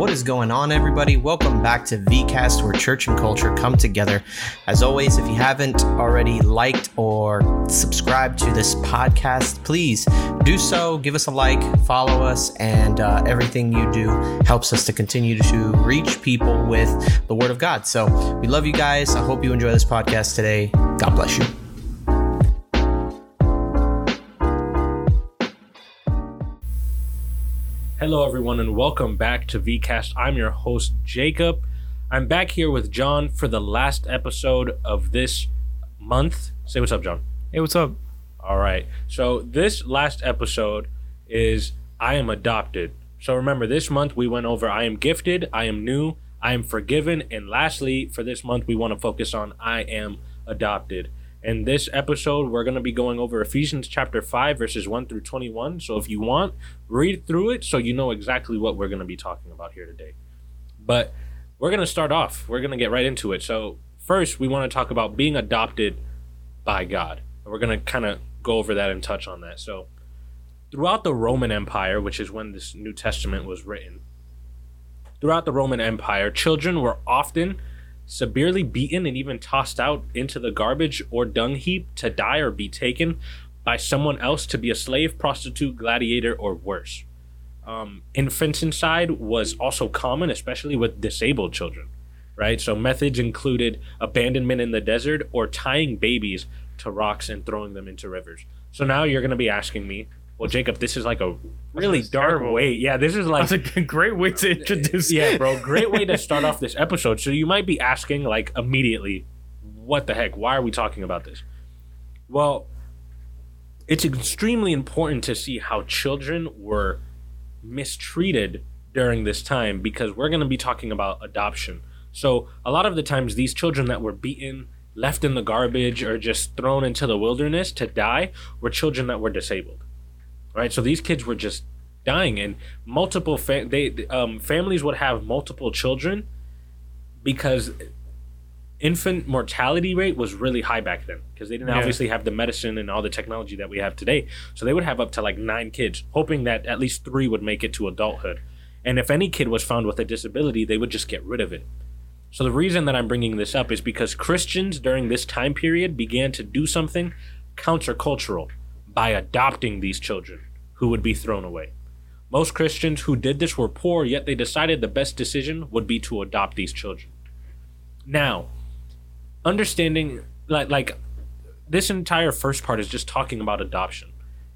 What is going on, everybody? Welcome back to VCast, where church and culture come together. As always, if you haven't already liked or subscribed to this podcast, please do so. Give us a like, follow us, and uh, everything you do helps us to continue to reach people with the Word of God. So we love you guys. I hope you enjoy this podcast today. God bless you. Hello, everyone, and welcome back to VCast. I'm your host, Jacob. I'm back here with John for the last episode of this month. Say what's up, John. Hey, what's up? All right. So, this last episode is I am adopted. So, remember, this month we went over I am gifted, I am new, I am forgiven, and lastly, for this month, we want to focus on I am adopted. In this episode, we're going to be going over Ephesians chapter 5, verses 1 through 21. So if you want, read through it so you know exactly what we're going to be talking about here today. But we're going to start off. We're going to get right into it. So, first, we want to talk about being adopted by God. And we're going to kind of go over that and touch on that. So, throughout the Roman Empire, which is when this New Testament was written, throughout the Roman Empire, children were often severely beaten and even tossed out into the garbage or dung heap to die or be taken by someone else to be a slave, prostitute, gladiator, or worse. Um, infanticide was also common, especially with disabled children, right? So methods included abandonment in the desert or tying babies to rocks and throwing them into rivers. So now you're going to be asking me, well, Jacob, this is like a really dark terrible. way. Yeah, this is like That's a great way to introduce. yeah, bro. Great way to start off this episode. So you might be asking, like, immediately, what the heck? Why are we talking about this? Well, it's extremely important to see how children were mistreated during this time because we're going to be talking about adoption. So a lot of the times, these children that were beaten, left in the garbage, or just thrown into the wilderness to die were children that were disabled right? So these kids were just dying, and multiple they um, families would have multiple children because infant mortality rate was really high back then because they didn't Yeah. obviously have the medicine and all the technology that we have today. So they would have up to like nine kids, hoping that at least three would make it to adulthood. And if any kid was found with a disability, they would just get rid of it. So the reason that I'm bringing this up is because Christians during this time period began to do something countercultural by adopting these children who would be thrown away. Most Christians who did this were poor, yet they decided the best decision would be to adopt these children. Now, understanding like like this entire first part is just talking about adoption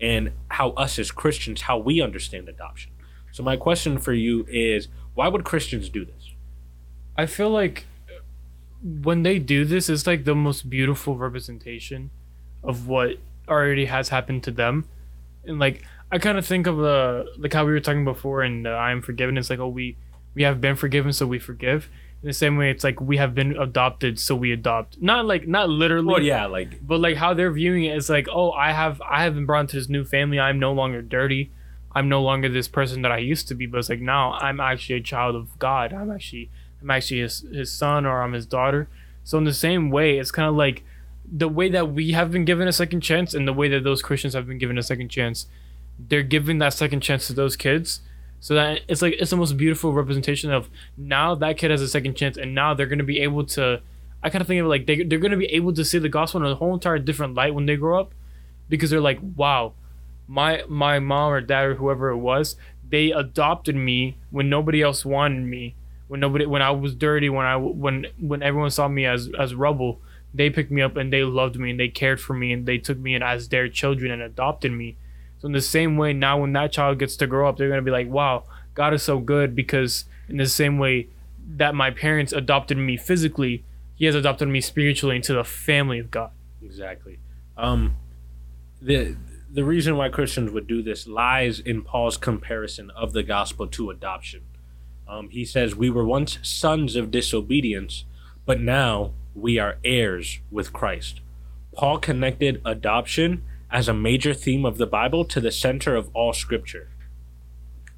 and how us as Christians how we understand adoption. So my question for you is why would Christians do this? I feel like when they do this, it's like the most beautiful representation of what already has happened to them, and like I kind of think of the like how we were talking before, and I am forgiven. It's like oh we we have been forgiven, so we forgive. In the same way, it's like we have been adopted, so we adopt. Not like not literally. Well, yeah, like but like how they're viewing it is like oh i have i have been brought into this new family i'm no longer dirty i'm no longer this person that i used to be but it's like now i'm actually a child of god i'm actually i'm actually his, his son or i'm his daughter so in the same way it's kind of like the way that we have been given a second chance and the way that those christians have been given a second chance they're giving that second chance to those kids. So that it's like it's the most beautiful representation of now that kid has a second chance and now they're going to be able to I kind of think of it like they, they're going to be able to see the gospel in a whole entire different light when they grow up because they're like, wow, my my mom or dad or whoever it was, they adopted me when nobody else wanted me, when nobody when I was dirty, when I when when everyone saw me as as rubble, they picked me up and they loved me and they cared for me and they took me in as their children and adopted me. So in the same way, now when that child gets to grow up, they're gonna be like, wow, God is so good because in the same way that my parents adopted me physically, He has adopted me spiritually into the family of God. Exactly. Um, the the reason why Christians would do this lies in Paul's comparison of the gospel to adoption. Um, he says, "We were once sons of disobedience, but now we are heirs with Christ." Paul connected adoption as a major theme of the Bible to the center of all Scripture.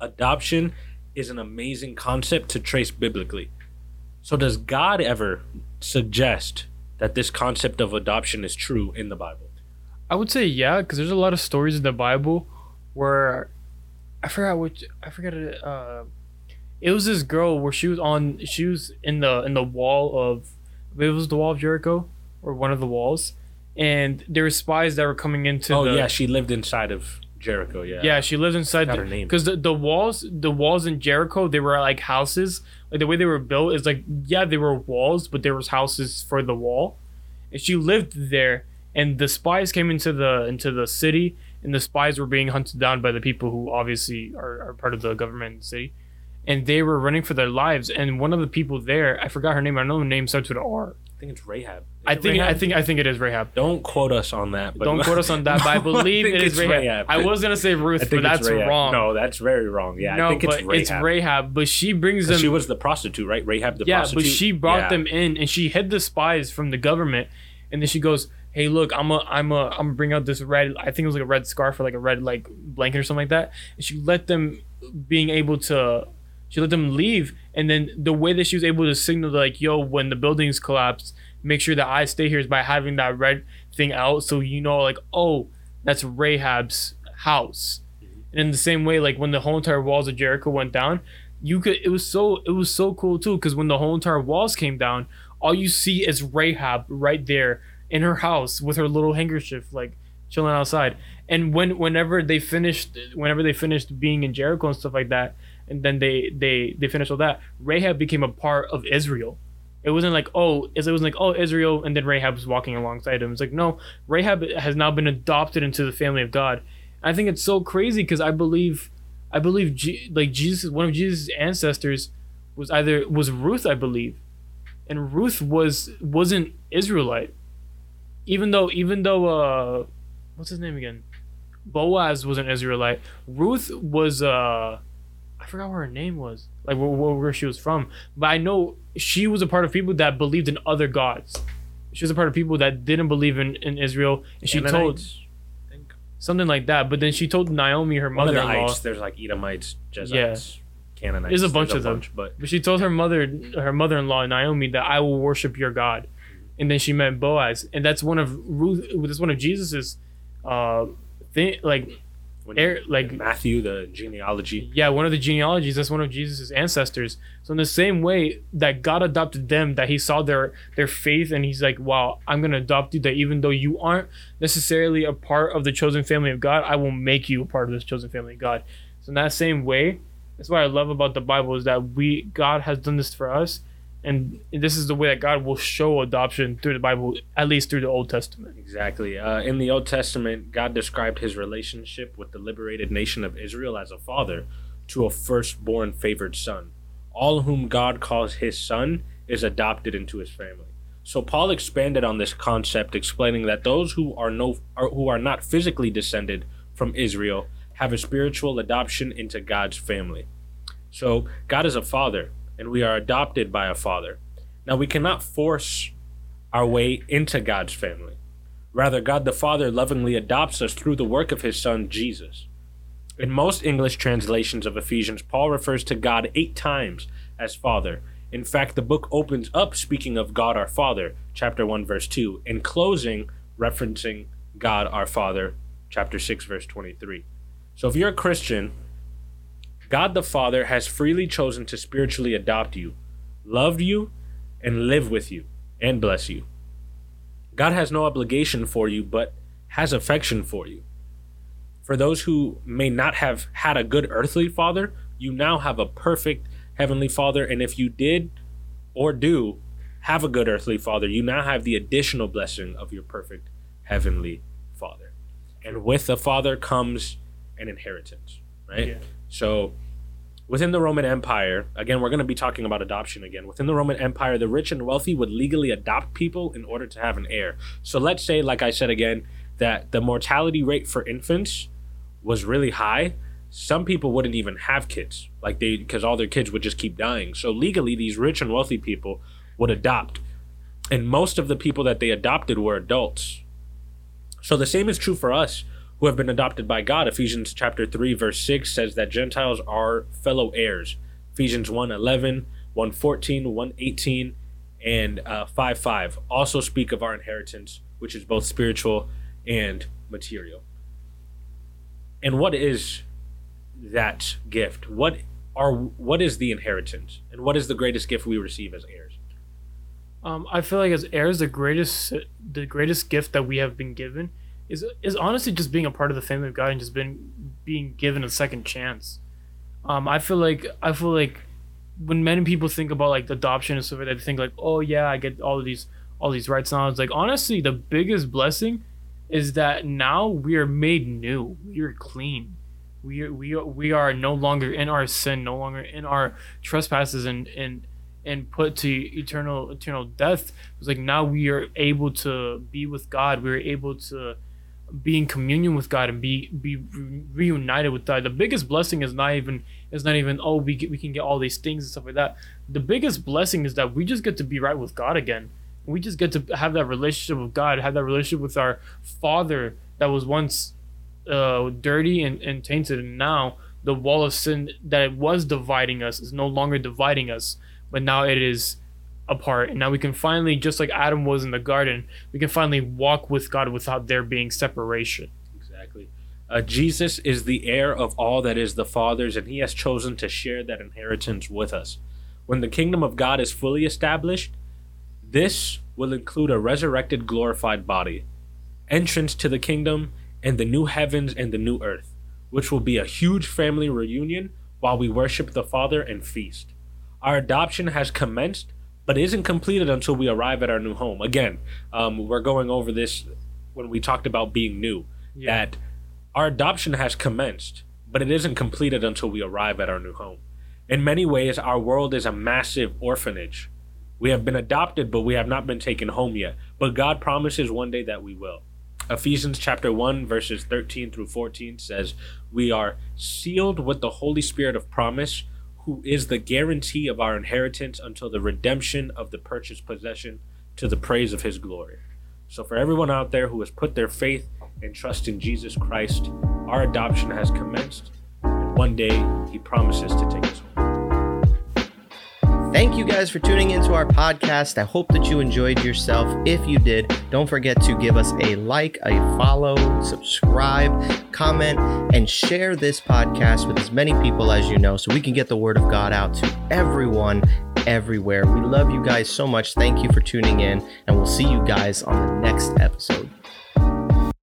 Adoption is an amazing concept to trace biblically. So, does God ever suggest that this concept of adoption is true in the Bible? I would say yeah, because there's a lot of stories in the Bible where I forgot which I forgot it. Uh, It was this girl where she was on. She was in the in the wall of. It was the wall of Jericho, or one of the walls, and there were spies that were coming into. oh the, yeah, she lived inside of Jericho. Yeah. Yeah, she lives inside Got the her name. because the, the walls the walls in Jericho they were like houses like the way they were built is like yeah they were walls but there was houses for the wall and she lived there and the spies came into the into the city and the spies were being hunted down by the people who obviously are, are part of the government city and they were running for their lives and one of the people there I forgot her name I know her name starts with an R I think it's Rahab. Is I it think I think I think it is Rahab Don't quote us on that. But don't quote us on that but I believe think it is it's Rahab. I was gonna say Ruth but that's Rahab. wrong No, that's very wrong. Yeah, no, I think it's Rahab. it's Rahab. But she brings them. she was the prostitute, right? Rahab the yeah, prostitute. but she brought Yeah. them in, and she hid the spies from the government. And then she goes, "Hey, look, I'm a, I'm a, I'm gonna bring out this red. I think it was like a red scarf or like a red like blanket or something like that." And she let them being able to. She let them leave, and then the way that she was able to signal, like, "Yo, when the buildings collapse, make sure that I stay here," is by having that red thing out, so you know, like, oh, that's Rahab's house. Mm-hmm. And in the same way, like when the whole entire walls of Jericho went down, you could it was so it was so cool too because when the whole entire walls came down, all you see is Rahab right there in her house with her little handkerchief, like chilling outside. And when whenever they finished whenever they finished being in Jericho and stuff like that, and then they they they finished all that, Rahab became a part of Israel. It wasn't like oh, it wasn't like oh Israel, and then Rahab was walking alongside him. It's like no, Rahab has now been adopted into the family of God. I think it's so crazy because I believe, I believe G- like Jesus, one of Jesus' ancestors, was either was Ruth, I believe, and Ruth was wasn't Israelite, even though even though uh, what's his name again, Boaz was an Israelite. Ruth was uh, forgot where her name was, like where, where, she was from, but I know she was a part of people that believed in other gods. She was a part of people that didn't believe in, in Israel, and she told Ammonites, I think. something like that. But then she told Naomi, her One of the mother-in-law. There's like Edomites, Jezites, Canaanites. There's a bunch of them. bunch, but but she told her mother, her mother-in-law Naomi, that I will worship your God. And then she met Boaz, and that's one of Ruth. That's one of Jesus's, uh, thing. Like, Air- like- Matthew, the genealogy. yeah, one of the genealogies. That's one of Jesus's ancestors. So in the same way that God adopted them, that He saw their their faith, and He's like, "Wow, I'm gonna adopt you. That even though you aren't necessarily a part of the chosen family of God, I will make you a part of this chosen family of God." So in that same way, that's what I love about the Bible is that we God has done this for us, and this is the way that God will show adoption through the Bible, at least through the Old Testament. Exactly. Uh, in the Old Testament, God described his relationship with the liberated nation of Israel as a father to a firstborn favored son. All whom God calls his son is adopted into his family. So Paul expanded on this concept, explaining that those who are no are, who are not physically descended from Israel have a spiritual adoption into God's family. So God is a father, and we are adopted by a father. Now we cannot force our way into God's family. Rather, God the Father lovingly adopts us through the work of his Son, Jesus. In most English translations of Ephesians, Paul refers to God eight times as Father. In fact, the book opens up speaking of God our Father, chapter 1, verse 2, and closing referencing God our Father, chapter 6, verse 23. So if you're a Christian, God the Father has freely chosen to spiritually adopt you, love you, and live with you, and bless you. God has no obligation for you, but has affection for you. For those who may not have had a good earthly father, you now have a perfect heavenly father. And if you did or do have a good earthly father, you now have the additional blessing of your perfect heavenly father. And with the father comes an inheritance, right? Yeah. So within the Roman Empire, again, we're going to be talking about adoption again. Within the Roman Empire, the rich and wealthy would legally adopt people in order to have an heir. So let's say, like I said again, that the mortality rate for infants was really high. Some people wouldn't even have kids, like they, because all their kids would just keep dying. So legally, these rich and wealthy people would adopt. And most of the people that they adopted were adults. So the same is true for us who have been adopted by God. Ephesians chapter 3 verse 6 says that Gentiles are fellow heirs. Ephesians 1 11, 1 14, 1 18, and uh, 5 5 also speak of our inheritance, which is both spiritual and material. And what is that gift? What are what is the inheritance and what is the greatest gift we receive as heirs? Um, I feel like as heirs, the greatest the greatest gift that we have been given is is honestly just being a part of the family of God and just been being given a second chance. Um, I feel like I feel like when many people think about like adoption and stuff they think like, oh yeah, I get all of these all these rights now. It's like honestly, the biggest blessing is that now we are made new. We are clean. We are, we are, we are no longer in our sin, no longer in our trespasses, and and and put to eternal eternal death. It's like now we are able to be with God. We're able to be in communion with God and be be reunited with God. The biggest blessing is not even is not even oh we get, we can get all these things and stuff like that. The biggest blessing is that we just get to be right with God again. We just get to have that relationship with God, have that relationship with our Father that was once uh, dirty and, and tainted, and now the wall of sin that was dividing us is no longer dividing us, but now it is apart. And now we can finally just like adam was in the garden we can finally walk with god without there being separation. Exactly. Uh, jesus is the heir of all that is the father's and he has chosen to share that inheritance with us. When the kingdom of god is fully established this will include a resurrected glorified body entrance to the kingdom and the new heavens and the new earth which will be a huge family reunion while we worship the father and feast. Our adoption has commenced but isn't completed until we arrive at our new home. Again, um, we're going over this when we talked about being new. Yeah. That our adoption has commenced, but it isn't completed until we arrive at our new home. In many ways, our world is a massive orphanage. We have been adopted, but we have not been taken home yet. But God promises one day that we will. Ephesians chapter 1 verses 13 through 14 says, "We are sealed with the Holy Spirit of promise, who is the guarantee of our inheritance until the redemption of the purchased possession to the praise of his glory. So, for everyone out there who has put their faith and trust in Jesus Christ, our adoption has commenced, and one day he promises to take us home. Thank you guys for tuning into our podcast. I hope that you enjoyed yourself. If you did, don't forget to give us a like, a follow, subscribe, comment, and share this podcast with as many people as you know so we can get the word of God out to everyone everywhere. We love you guys so much. Thank you for tuning in, and we'll see you guys on the next episode.